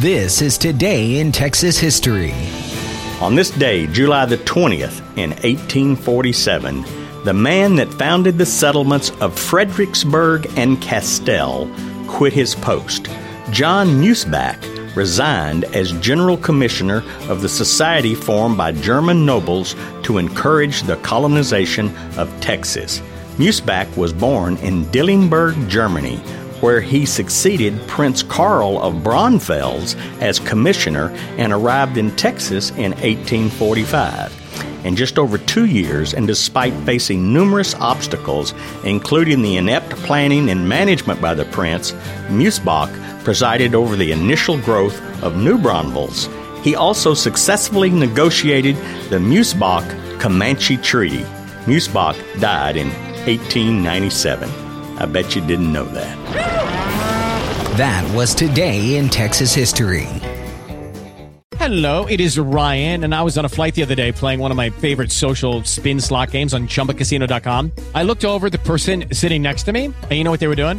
This is Today in Texas History. On this day, July the 20th, in 1847, the man that founded the settlements of Fredericksburg and Castell quit his post. John Meusebach resigned as General Commissioner of the society formed by German nobles to encourage the colonization of Texas. Meusebach was born in Dillenburg, Germany, where he succeeded Prince Karl of Braunfels as commissioner and arrived in Texas in 1845. In just over two years, and despite facing numerous obstacles, including the inept planning and management by the prince, Meusebach presided over the initial growth of New Braunfels. He also successfully negotiated the Meusebach Comanche Treaty. Meusebach died in 1897. I bet you didn't know that. That was Today in Texas History. Hello, it is Ryan, and I was on a flight the other day playing one of my favorite social spin slot games on chumbacasino.com. I looked over the person sitting next to me, and you know what they were doing?